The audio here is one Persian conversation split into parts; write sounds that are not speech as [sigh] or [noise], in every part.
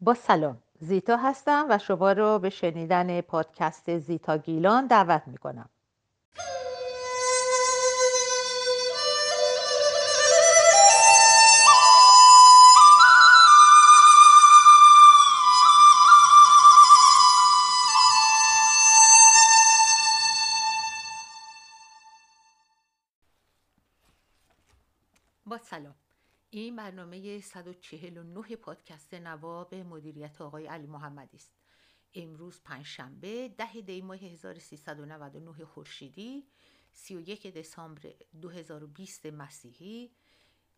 با سلام زیتا هستم و شما رو به شنیدن پادکست زیتا گیلان دعوت می کنم. برنامه 149 پادکست نواب مدیریت آقای علی محمدی است. امروز پنجشنبه ده دی ماه 1399 خورشیدی 31 دسامبر 2020 مسیحی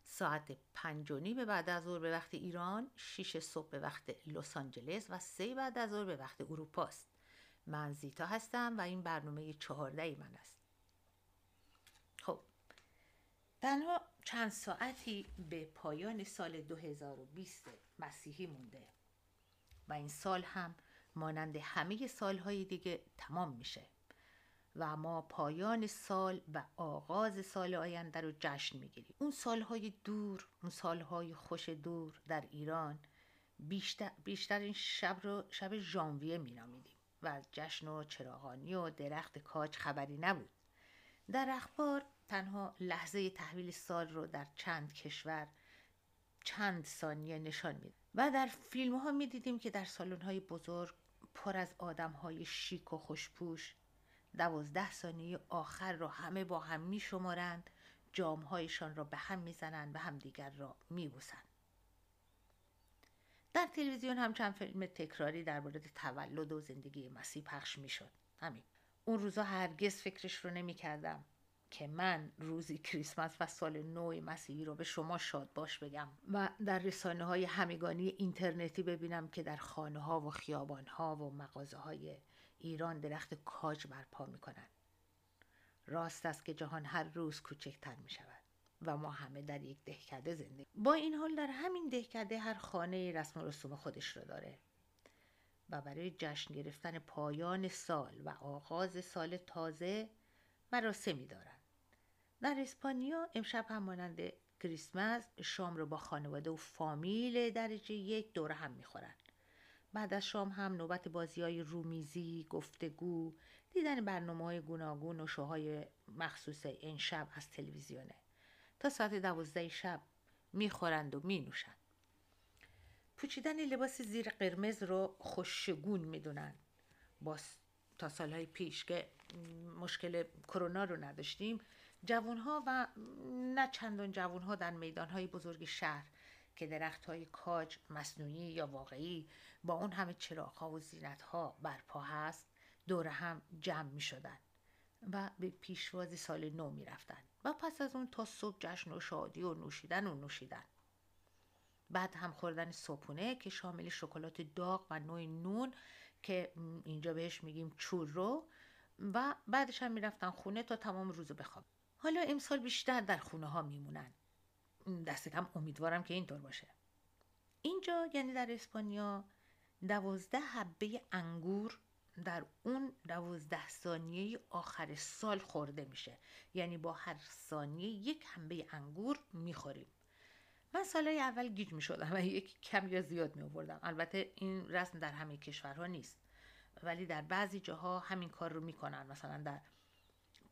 ساعت پنج و نیم بعد از ظهر به وقت ایران 6 صبح به وقت لس آنجلس و سه بعد از ظهر به وقت اروپا است. من زیتا هستم و این برنامه چهارده من است. خب. تنها چند ساعتی به پایان سال 2020 مسیحی مونده و این سال هم مانند همه سالهای دیگه تمام میشه و ما پایان سال و آغاز سال آینده رو جشن می‌گیریم. اون سالهای دور اون سالهای خوش دور در ایران بیشتر, بیشتر این شب رو شب ژانویه مینامیدیم و از جشن و چراغانی و درخت کاج خبری نبود. در اخبار تنها لحظه تحویل سال رو در چند کشور چند ثانیه نشان میده. و در فیلم ها می دیدیم که در سالن های بزرگ پر از آدم های شیک و خوشپوش دوازده ثانیه آخر را همه با هم می شمارند جامهایشان را به هم می‌زنند و همدیگر را میبوسند. در تلویزیون هم چند فیلم تکراری در مورد تولد و زندگی مسیح پخش می‌شد. همین. اون روزا هرگز فکرش رو نمی کردم که من روزی کریسمس و سال نو مسیحی رو به شما شاد باش بگم و در رسانه های همگانی اینترنتی ببینم که در خانه ها و خیابان ها و مغازه های ایران درخت کاج برپا می کنند. راست است که جهان هر روز کوچکتر می شود و ما همه در یک دهکده زندگی با این حال در همین دهکده هر خانه رسم و رسوم خودش رو داره و برای جشن گرفتن پایان سال و آغاز سال تازه مراسمی دارند در اسپانیا امشب هم مانند کریسمس شام رو با خانواده و فامیل درجه یک دور هم می‌خورن. بعد از شام هم نوبت بازی های رومیزی، گفتگو، دیدن برنامه های گوناگون و شوهای مخصوص این شب از تلویزیونه. تا ساعت دوازده شب می‌خورند و مینوشند پوچیدن لباس زیر قرمز رو خوشگون می‌دونن. با تا سالهای پیش که مشکل کرونا رو نداشتیم جوانها و نه چندان جوانها در میدانهای بزرگ شهر که درخت های کاج مصنوعی یا واقعی با اون همه چراغ و زینت ها برپا هست دور هم جمع می شدن و به پیشواز سال نو می رفتن و پس از اون تا صبح جشن و شادی و نوشیدن و نوشیدن. بعد هم خوردن صبحونه که شامل شکلات داغ و نوع نون که اینجا بهش میگیم چورو و بعدش هم می‌رفتن خونه تا تمام روز بخواب حالا امسال بیشتر در خونه ها میمونن. دست کم امیدوارم که اینطور باشه. اینجا یعنی در اسپانیا دوازده حبه انگور در اون دوازده ثانیه آخر سال خورده میشه. یعنی با هر ثانیه یک حبه انگور می‌خوریم. من سالهای اول گیج می شدم و یک کم یا زیاد می آوردم البته این رسم در همه کشورها نیست. ولی در بعضی جاها همین کار رو می‌کنن. مثلا در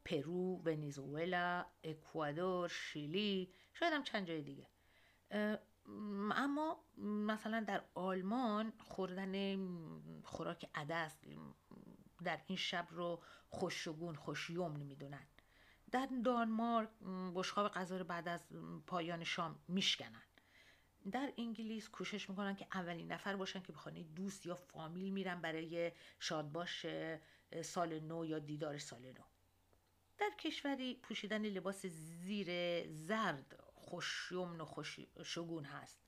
پرو، ونزوئلا، اکوادور، شیلی شاید هم چند جای دیگه. اما مثلا در آلمان خوردن خوراک عدس در این شب رو خوشگون خوشیوم می‌دونن. در دانمارک بشخاب غذا رو بعد از پایان شام میشکنن. در انگلیس کوشش می‌کنن که اولین نفر باشن که به دوست یا فامیل میرن برای شادباش سال نو یا دیدار سال نو. در کشوری پوشیدن لباس زیر زرد خوشیمن و خوشگون هست.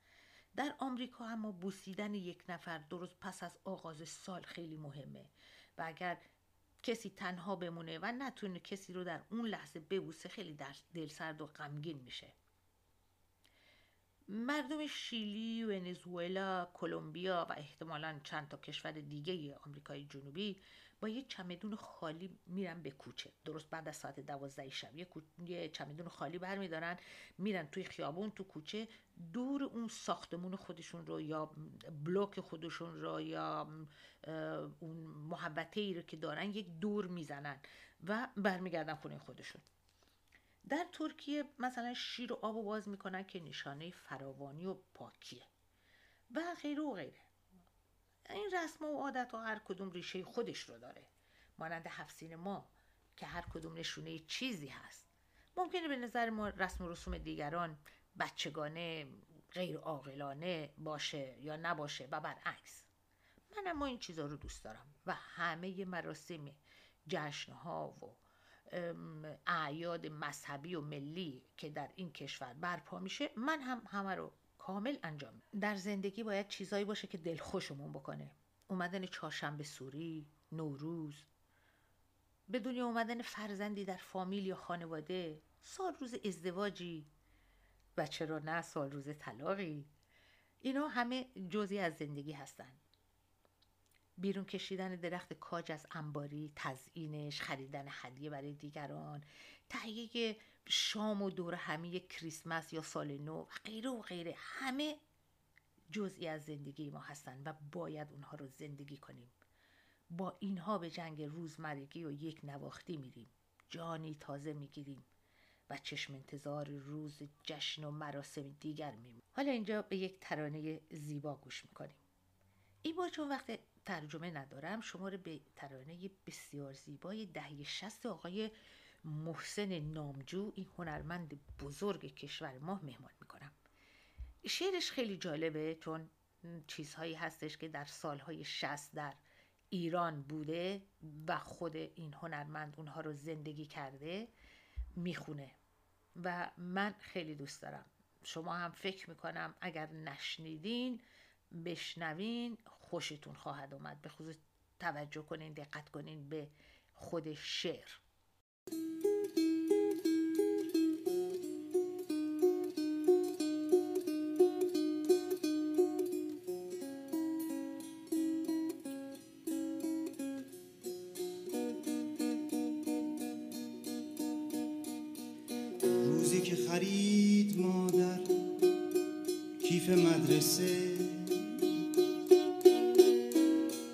در آمریکا اما بوسیدن یک نفر درست پس از آغاز سال خیلی مهمه و اگر کسی تنها بمونه و نتونه کسی رو در اون لحظه ببوسه خیلی دل سرد و غمگین میشه. مردم شیلی، ونزوئلا، کلمبیا و احتمالا چند تا کشور دیگه آمریکای جنوبی با یه چمدون خالی میرن به کوچه. درست بعد از ساعت دوازده شب. یه, یه چمدون خالی برمیدارن میرن توی خیابون تو کوچه. دور اون ساختمون خودشون رو یا بلوک خودشون رو یا اون محبته ای رو که دارن یک دور می‌زنن و برمیگردن خونه خودشون. در ترکیه مثلا شیر و آب و باز می‌کنن که نشانه فراوانی و پاکیه. و غیره و غیره. این رسم و عادت ها هر کدوم ریشه خودش رو داره. مانند هفسین ما که هر کدوم نشونه چیزی هست. ممکنه به نظر ما رسم و رسوم دیگران بچگانه غیر عاقلانه باشه یا نباشه و برعکس. من اما این چیزها رو دوست دارم و همه مراسم جشنها و اعیاد مذهبی و ملی که در این کشور برپا میشه من هم همه رو کامل انجام در زندگی باید چیزایی باشه که دلخوشمون بکنه. اومدن چهارشنبه سوری نوروز به دنیا اومدن فرزندی در فامیل یا خانواده سال روز ازدواجی و چرا نه سال روز طلاقی. اینا همه جزی از زندگی هستند بیرون کشیدن درخت کاج از انباری تزئینش خریدن هدیه برای دیگران تهیه شام و دور همی کریسمس یا سال نو و غیره و غیره. همه جزئی از زندگی ما هستند و باید اونها رو زندگی کنیم. با اینها به جنگ روزمرگی و یک نواختی میریم. جانی تازه می‌گیریم و چشم انتظار روز جشن و مراسم دیگر میمونیم. حالا اینجا به یک ترانه زیبا گوش می‌کنیم. این بار چون وقت ترجمه ندارم شما رو به ترانه بسیار زیبای دهه شست آقای محسن نامجو این هنرمند بزرگ کشور ما مهمان می‌کنم. شعرش خیلی جالبه چون چیزهایی هستش که در سالهای شست در ایران بوده و خود این هنرمند اونها رو زندگی کرده می‌خونه. و من خیلی دوست دارم. شما هم فکر می‌کنم اگر نشنیدین بشنوین خوشتون خواهد اومد. به خصوص توجه کنین دقت کنین به خود شعر. روزی که خرید مادر کیف مدرسه.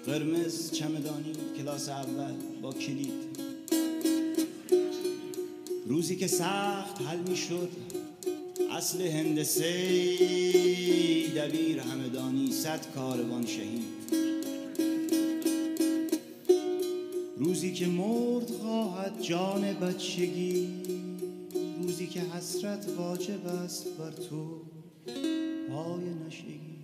قرمز چمدانی کلاس اول با کلید. روزی که سخت حل می شد اصل هندسه دبیر همدانی صد کاروان شهید. روزی که مرد خواهد جان بچگی روزی که حسرت واجب است بر تو پای نشگی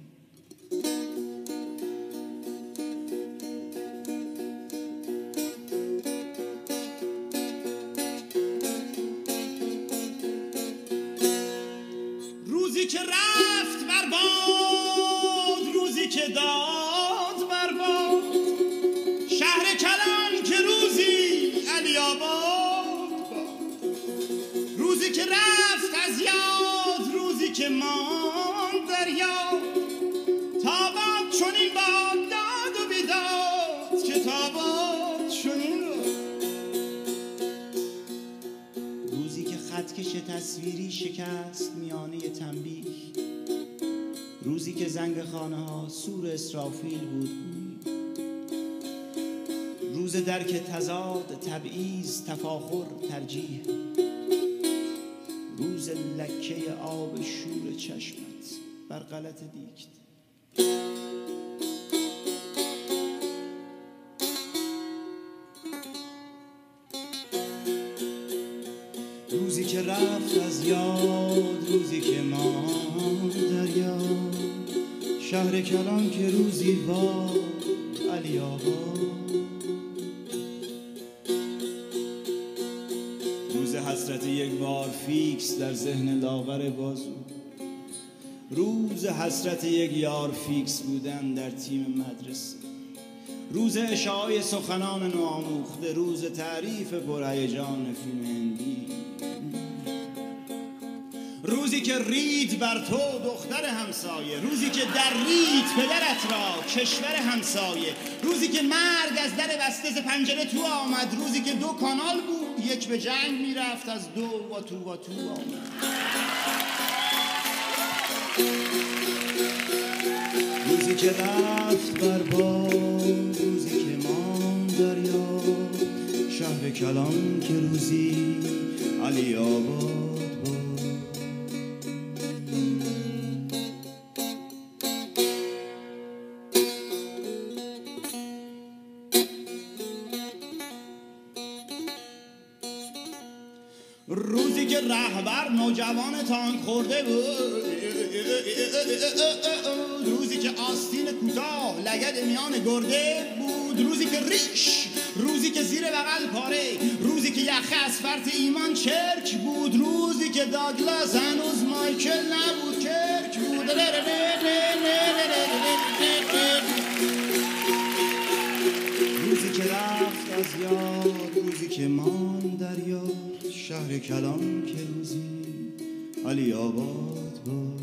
روزی که رفت از یاد روزی که ماند در یاد تاباد چنین باد داد و بیداد که تاباد چنین رو. روزی که خطکش تصویری شکست میانه تنبیه. روزی که زنگ خانه ها سور اسرافیل بود. روز درک تضاد تبعیض تفاخر ترجیح. روز لکه آب شور چشمت بر غلط دیکت. روزی که رفت از یاد روزی که ماند در یاد. شهر کلان حسرت یک بار فیکس در ذهن لاغر بازو. روز حسرت یک یار فیکس بودن در تیم مدرسه. روز اشاعه سخنان نوآموخته روز تعریف پرهیجان فیلم هندی. روزی که رید بر تو دختر همسایه روزی که در رید پدرت را کشور همسایه. روزی که مرگ از در بسته پنجره تو آمد روزی که دو کانال بود یک به جنگ می‌رفت از دو و تو و تو آمد روزی که رفت بر باد روزی که مان دریا شهر کلان که روزی علی آباد. که رهبر نوجوان تانک خورده بود. روزی که آستین کوتاه لگد میان گرده بود. روزی که ریش روزی که زیر بغل پاره روزی که یخه از فرط ایمان چرک بود. روزی که داگلاس هنوز مایکل نبود. کرک بود. روزی که رفت از یاد روزی که یاد شهر کلام که روزی علی آباد بود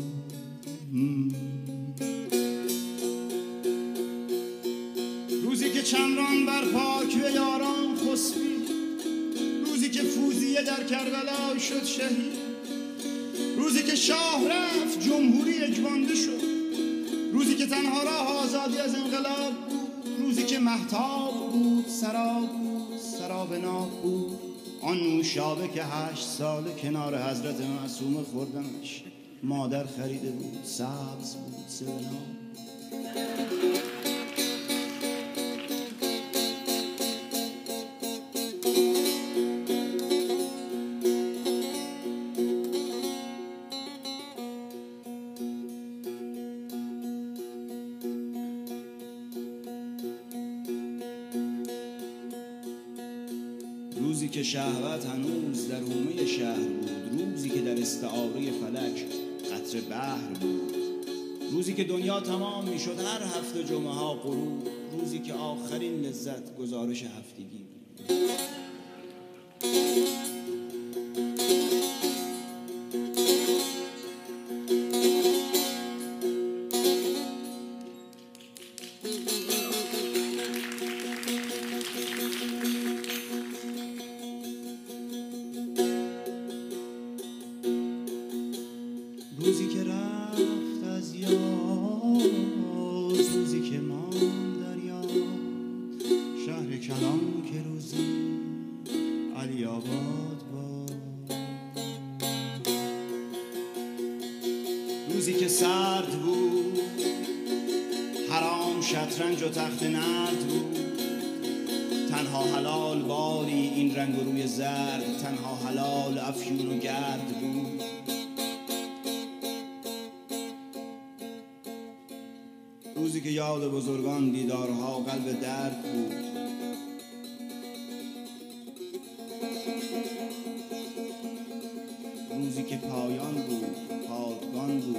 روزی که چمران بر پاک و یاران خسبی. روزی که فوزیه در کربلا شد شهید روزی که شاه رفت جمهوری اجبانده شد. روزی که تنها راه آزادی از انقلاب بود. روزی که محتاب بود سراب بود سراب ناب بود. آن نوشابه که هشت سال کنار حضرت معصوم خوردمش. مادر خریده بود سبز بود سبنا قطر بحر بود. روزی که دنیا تمام می‌شد هر هفته جمعه ها غروب. روزی که آخرین لذت گزارش هفتگی. بزرگان دیدارها قلب درد بود. روزی که پایان بود پادگان بود.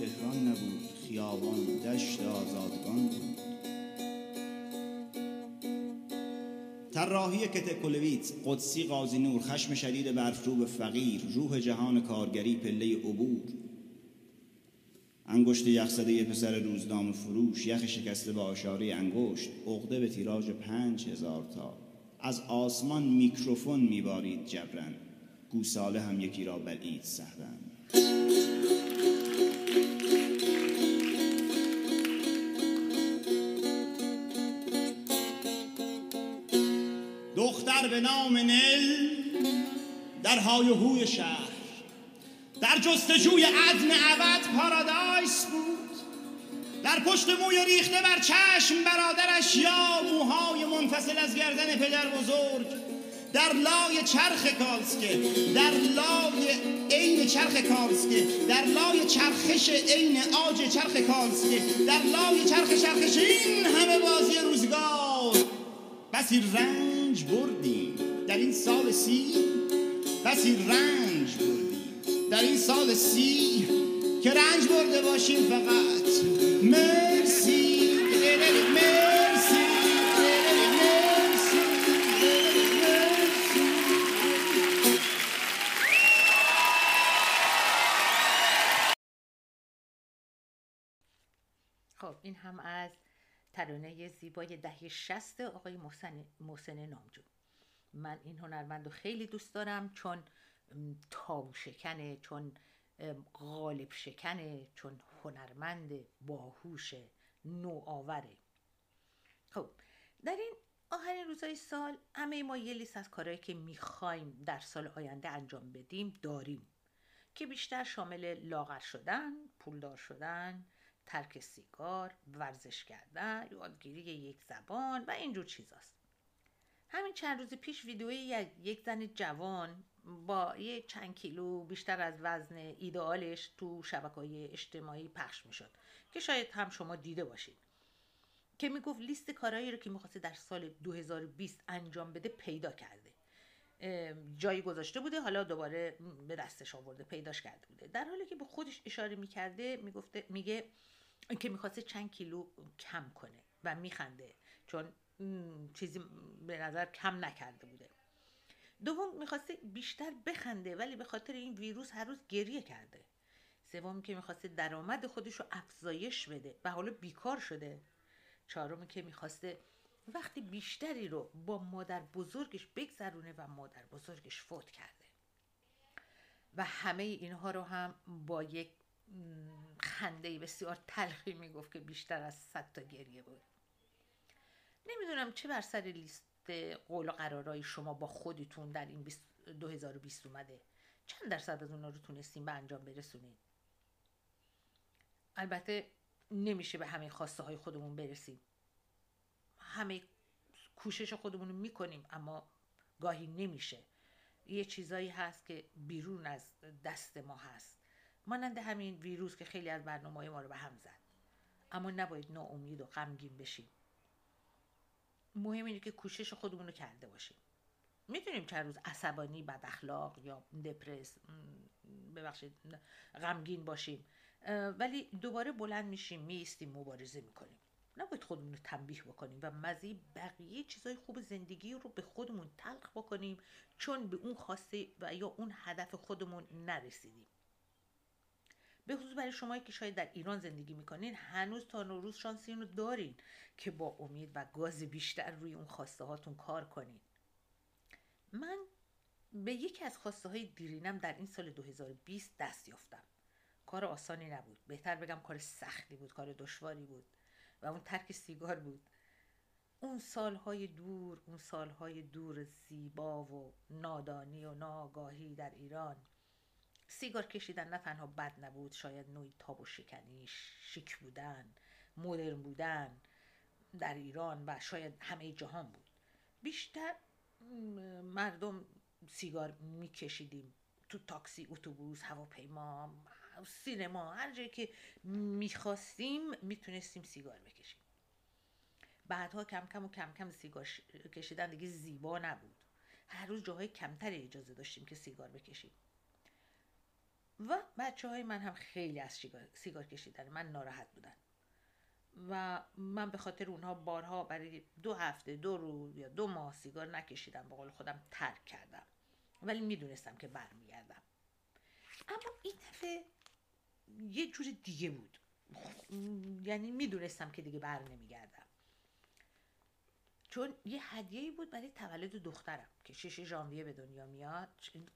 تهران نبود خیابان دشت آزادگان بود. طراحی کتکلویت قدسی قاضی نور خشم شدید برفروب فقیر روح جهان کارگری پله عبور. انگشت یخزده پسر روزنامه فروش یخ شکسته به آشاره انگشت عقده به تیراژ پنج هزار تا. از آسمان میکروفون میبارید جبرن گوساله هم یکی را بلعید سهرن دختر به نام نل در های هوی شهر در جستجوی عدن ابد پارادایس بود در پشت موی ریخته بر چشم برادرش یا موهای منفصل از گردن پدر بزرگ. در لای چرخ کالسکه در لای عین چرخ کالسکه در لای چرخش عین آج چرخ کالسکه در لای چرخ چرخش این همه بازی روزگار. بسی رنج بردیم در این سال سی بسی رنج بردیم در این سال سی که رنج برده باشیم فقط. خب این هم از ترانه زیبای دهه شست آقای محسن, محسن نامجو. من این هنرمند رو خیلی دوست دارم چون تاو شکنه چون غالب شکنه چون هنرمند باهوش نوآوره خب در این آخرین روزهای سال همه ما یه لیست از کارهایی که می‌خوایم در سال آینده انجام بدیم داریم که بیشتر شامل لاغر شدن، پولدار شدن، ترک سیگار، ورزش کردن، یادگیری یک زبان و اینجور چیزاست. همین چند روز پیش ویدیوی یک زن جوان با یه چند کیلو بیشتر از وزن ایدئالش تو شبکه های اجتماعی پخش می‌شد که شاید هم شما دیده باشید. که می‌گفت لیست کارهایی رو که می‌خواسته در سال 2020 انجام بده پیدا کرده. جایی گذاشته بوده حالا دوباره به دستش آورده پیداش کرده بوده. در حالی که به خودش اشاره می‌کرده می‌گفته میگه که می‌خواسته چند کیلو کم کنه و میخنده. چون چیزی به نظر کم نکرده دوم می‌خواسته بیشتر بخنده ولی به خاطر این ویروس هر روز گریه کرده. سوم که می‌خواسته درآمد خودش رو افزایش بده و حالا بیکار شده. چهارم که می‌خواسته وقتی بیشتری رو با مادر بزرگش بگذرونه و مادر بزرگش فوت کرده. و همه اینها رو هم با یک خنده بسیار تلخی می‌گفت که بیشتر از صد تا گریه بود. نمی‌دونم چه بر سر لیست قول و قرارای شما با خودتون در این 2020 اومده. چند درصد از اونا رو تونستیم به انجام برسونید البته نمیشه به همه خواسته های خودمون برسیم. همه کوشش خودمون رو می‌کنیم اما گاهی نمیشه. یه چیزایی هست که بیرون از دست ما هست. مانند همین ویروس که خیلی از برنامه ما رو به هم زد. اما نباید ناامید و غمگین بشیم. مهم اینه که کوشش خودمون رو کرده باشیم. می‌تونیم چند روز عصبانی بد اخلاق یا دپرس ببخشید غمگین باشیم. ولی دوباره بلند میشیم میستیم مبارزه می‌کنیم. نباید خودمون رو تنبیه بکنیم و مزه بقیه چیزای خوب زندگی رو به خودمون تلق بکنیم چون به اون خواسته و یا اون هدف خودمون نرسیدیم. به خصوص برای شما که شاید در ایران زندگی می‌کنین هنوز تا نوروز شانسی رو دارین که با امید و گاز بیشتر روی اون خواسته هاتون کار کنین. من به یکی از خواسته های دیرینم در این سال 2020 دست یافتم. کار آسانی نبود. بهتر بگم کار سختی بود کار دشواری بود و اون ترک سیگار بود. اون سالهای دور اون سالهای دور زیبا و نادانی و ناگاهی در ایران سیگار کشیدن نه تنها بد نبود شاید نوعی تاب و شکنی شیک بودن مدرن بودن در ایران و شاید همه جهان بود. بیشتر مردم سیگار میکشیدیم تو تاکسی اتوبوس هواپیما سینما هر جایی که می‌خواستیم می‌تونستیم سیگار بکشیم. بعدها کم کم و کم کم سیگار کشیدن دیگه زیبا نبود. هر روز جاهای کمتری اجازه داشتیم که سیگار بکشیم. و بچه های من هم خیلی از سیگار کشیدن. من ناراحت بودن. و من به خاطر اونها بارها برای دو هفته دو روز یا دو ماه سیگار نکشیدم. به قول خودم ترک کردم. ولی می‌دونستم که برمیگردم. اما این دفعه یه جور دیگه بود. یعنی می‌دونستم که دیگه بر نمیگردم. چون یه هدیه بود برای تولد دخترم که شش ژانویه به دنیا میاد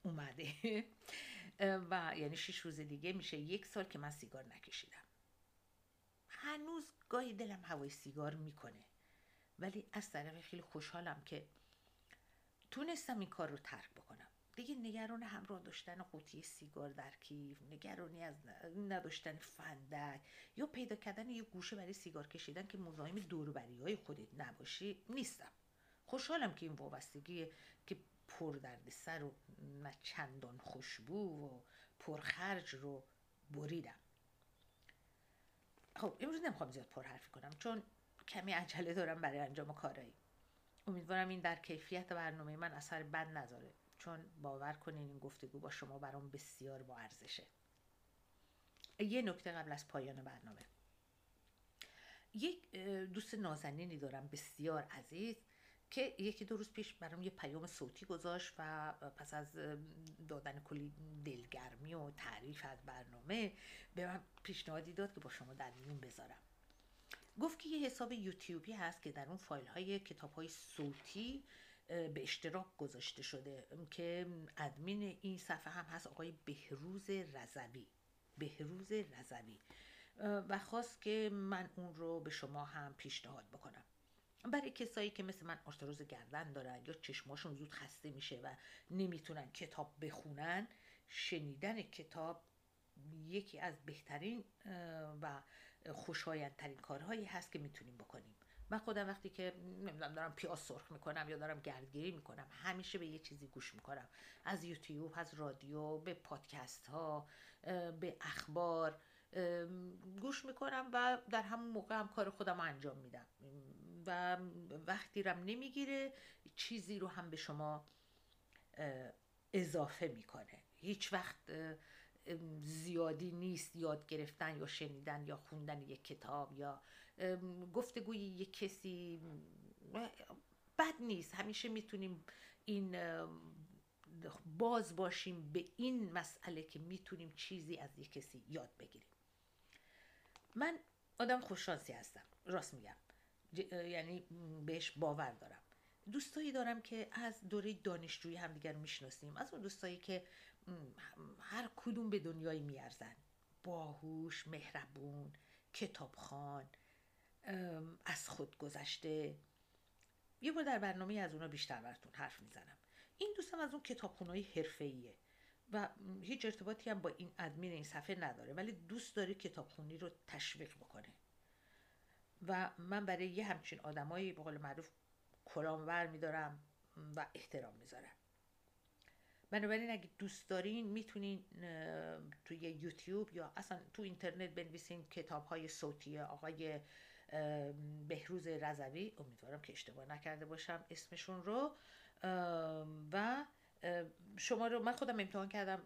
اومده. [laughs] و یعنی شش روز دیگه میشه یک سال که من سیگار نکشیدم. هنوز گاهی دلم هوای سیگار می‌کنه. ولی از طرف خیلی خوشحالم که تونستم این کار رو ترک بکنم. دیگه نگران همراه داشتن قوطی سیگار در کیف نگرانی از نداشتن فندک یا پیدا کردن یه گوشه برای سیگار کشیدن که مزاحم دوربری های خودت نباشی نیستم. خوشحالم که این وابستگی که پر درد سر و نه چندان خوشبو و پرخرج رو بریدم. خب امروز نمی‌خوام زیاد پرحرفی کنم چون کمی عجله دارم برای انجام کارایی. امیدوارم این در کیفیت برنامه من اثر بد نذاره. چون باور کنین این گفتگو با شما برام بسیار با ارزشه. یه نکته قبل از پایان برنامه. یک دوست نازنینی دارم بسیار عزیز که یکی دو روز پیش برام یه پیام صوتی گذاشت و پس از دادن کلی دلگرمی و تعریف از برنامه به من پیشنهادی داد که با شما در میون بذارم. گفت که یه حساب یوتیوبی هست که در اون فایل های کتاب های صوتی به اشتراک گذاشته شده که ادمین این صفحه هم هست آقای بهروز رزوی بهروز رزوی و خواست که من اون رو به شما هم پیشنهاد بکنم. برای کسایی که مثل من آرتروز گردن دارن یا چشماشون زود خسته میشه و نمی‌تونن کتاب بخونن شنیدن کتاب یکی از بهترین و خوشایندترین کارهایی هست که می‌تونیم بکنیم. من خودم وقتی که نمی‌دونم دارم پیاز سرخ می‌کنم یا دارم گردگیری می‌کنم همیشه به یه چیزی گوش می‌کنم. از یوتیوب از رادیو به پادکست ها به اخبار گوش می‌کنم و در همون موقع هم کار خودم انجام میدم. و وقتی رم نمی‌گیره چیزی رو هم به شما اضافه می‌کنه. هیچ وقت زیادی نیست یاد گرفتن یا شنیدن یا خوندن یک کتاب یا گفتگوی یک کسی بد نیست. همیشه می‌تونیم این باز باشیم به این مسئله که می‌تونیم چیزی از یک کسی یاد بگیریم. من آدم خوششانسی هستم. راست میگم. یعنی بهش باور دارم. دوستایی دارم که از دوره دانشجویی هم دیگر می‌شناسیم. از اون دوستایی که هر کدوم به دنیای میارزن. باهوش مهربون کتابخان از خود گذشته. یه بار در برنامه از اونا بیشتر براتون حرف می‌زنم. این دوستم از اون کتابخونهای حرفه‌ایه و هیچ ارتباطی هم با این ادمین این صفحه نداره ولی دوست داره کتابخونی رو تشویق بکنه. و من برای یه همچین آدمایی به قول معروف کلاه برمیدارم و احترام می‌ذارم. بنابراین اگه دوست دارین می‌تونین توی یوتیوب یا اصلا تو اینترنت بنویسین کتاب های صوتی آقای بهروز رضوی امیدوارم که اشتباه نکرده باشم اسمشون رو. و شما رو من خودم امتحان کردم.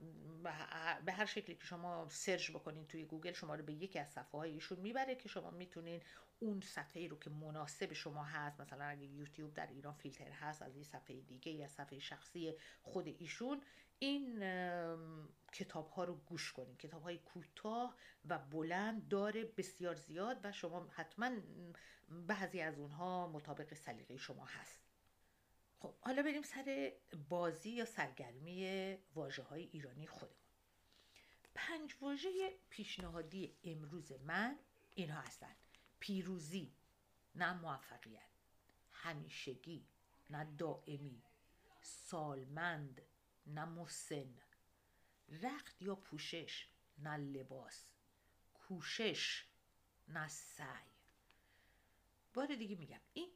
به هر شکلی که شما search بکنین توی گوگل شما رو به یکی از صفحه های ایشون می‌بره که شما می‌تونین اون صفحه ای رو که مناسب شما هست مثلا اگه یوتیوب در ایران فیلتر هست از این صفحه دیگه یا صفحه شخصی خود ایشون این کتاب ها رو گوش کنین. کتاب های کوتاه و بلند داره بسیار زیاد و شما حتما بعضی از اونها مطابق سلیقه شما هست. خب حالا بریم سر بازی یا سرگرمی واجه های ایرانی خودمون. پنج واژه پیشنهادی امروز من اینها هستند پیروزی نه موفقیت. همیشگی نه دائمی. سالمند نه مسن رخت یا پوشش نه لباس. کوشش نه سعی. بار دیگه میگم این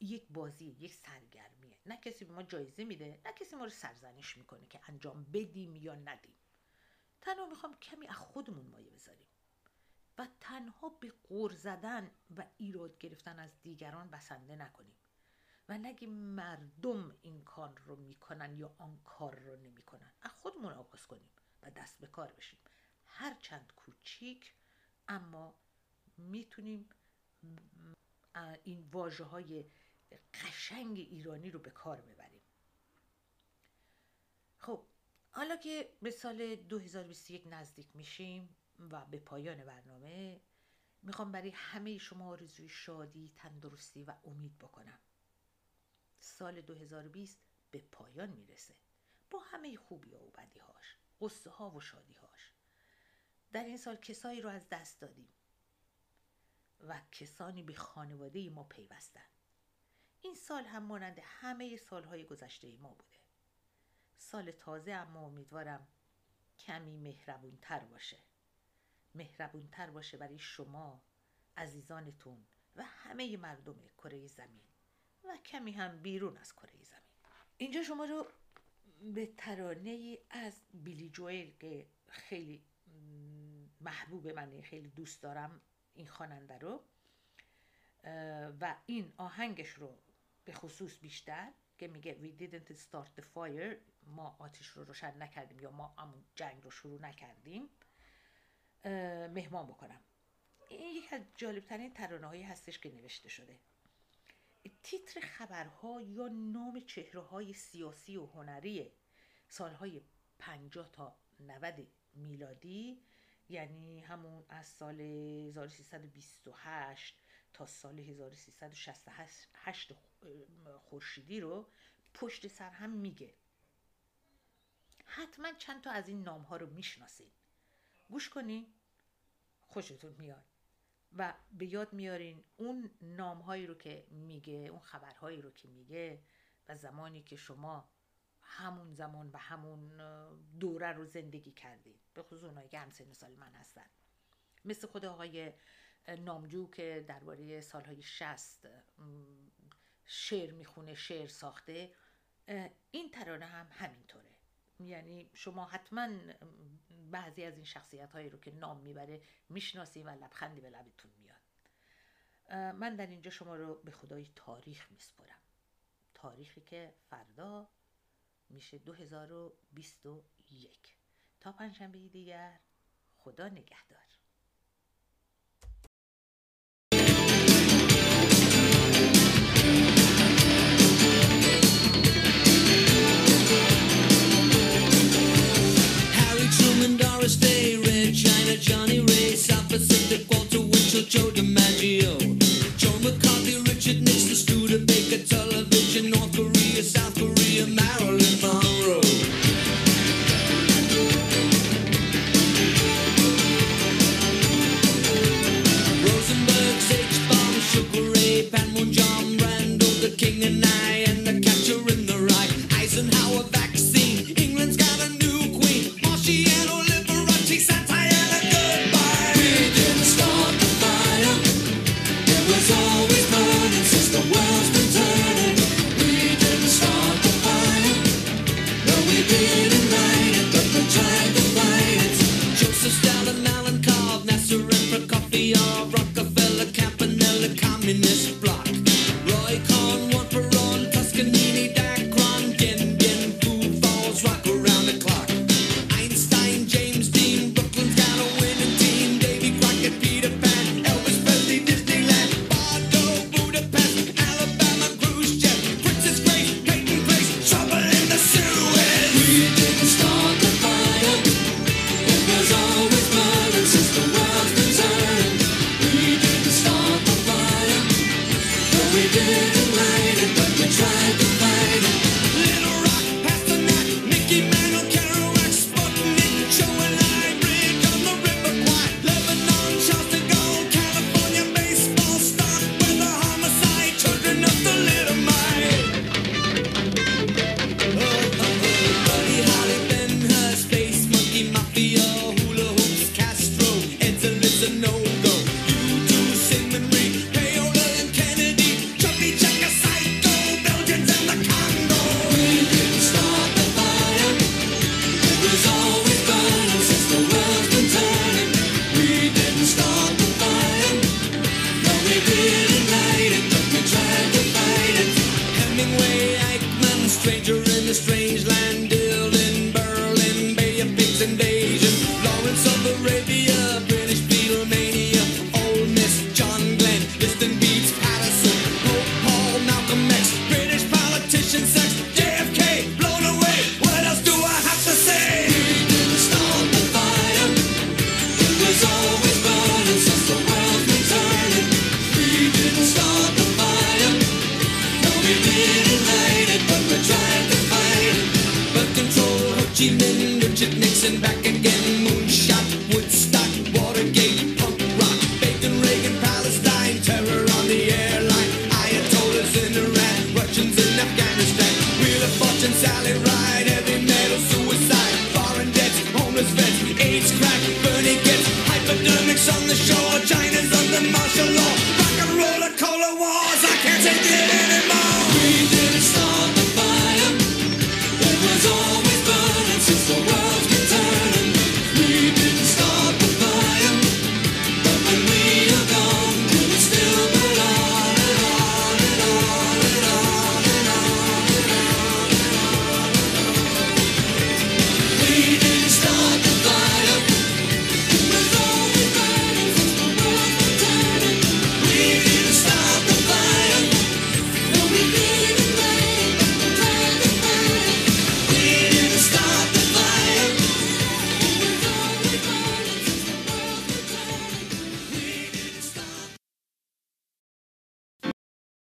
یک بازی یک سرگرمیه. نه کسی به ما جایزه میده نه کسی ما رو سرزنش می‌کنه که انجام بدیم یا ندیم. تنها می‌خوام کمی از خودمون مایه بذاریم. و تنها به قور زدن و ایراد گرفتن از دیگران بسنده نکنیم. و نگیم مردم این کار رو می‌کنن یا آن کار رو نمی‌کنن. از خودمون آغاز کنیم و دست به کار بشیم. هر چند کوچیک اما می‌تونیم این واجه های قشنگ ایرانی رو به کار ببریم. خب حالا که به سال 2021 نزدیک میشیم و به پایان برنامه می‌خوام برای همه شما آرزوی شادی، تندرستی و امید بکنم. سال 2020 به پایان می‌رسه. با همه خوبی ها و بدی هاش قصه ها و شادی هاش. در این سال کسایی رو از دست دادیم و کسانی به خانواده ما پیوستن. این سال هم مانند همه سالهای گذشته ما بوده. سال تازه اما امیدوارم کمی مهربون تر باشه. مهربون تر باشه برای شما عزیزانتون و همه مردم کره زمین. و کمی هم بیرون از کره زمین. اینجا شما رو به ترانه ای از بیلی جویل که خیلی محبوب منه خیلی دوست دارم این خواننده رو و این آهنگش رو به خصوص بیشتر که میگه we didn't start the fire ما آتیش رو روشن نکردیم یا ما همون جنگ رو شروع نکردیم. مهمان بکنم. این یک از جالبترین ترانه هایی هستش که نوشته شده. تیتر خبرها یا نام چهره های سیاسی و هنری سالهای 50 تا 90 میلادی یعنی همون از سال 1328 تا سال 1368 خورشیدی رو پشت سر هم میگه. حتما چند تا از این نام ها رو می‌شناسین. گوش کنین. خوشتون میاد. و به یاد میارین اون نام هایی رو که میگه اون خبرهایی رو که میگه و زمانی که شما همون زمان و همون دوره رو زندگی کردید به خصوص اونایی که همسن سال من هستن. مثل خود آقای نامجو که درباره سالهای شست شعر می‌خونه شعر ساخته. این ترانه هم همینطوره. یعنی شما حتما بعضی از این شخصیت هایی رو که نام می‌بره می‌شناسی و لبخندی به لبتون میاد. من در اینجا شما رو به خدای تاریخ میسپرم. تاریخی که فردا میشه 2021 تا پنجشنبه دیگر خدا نگهدار. Johnny Ray, opposite the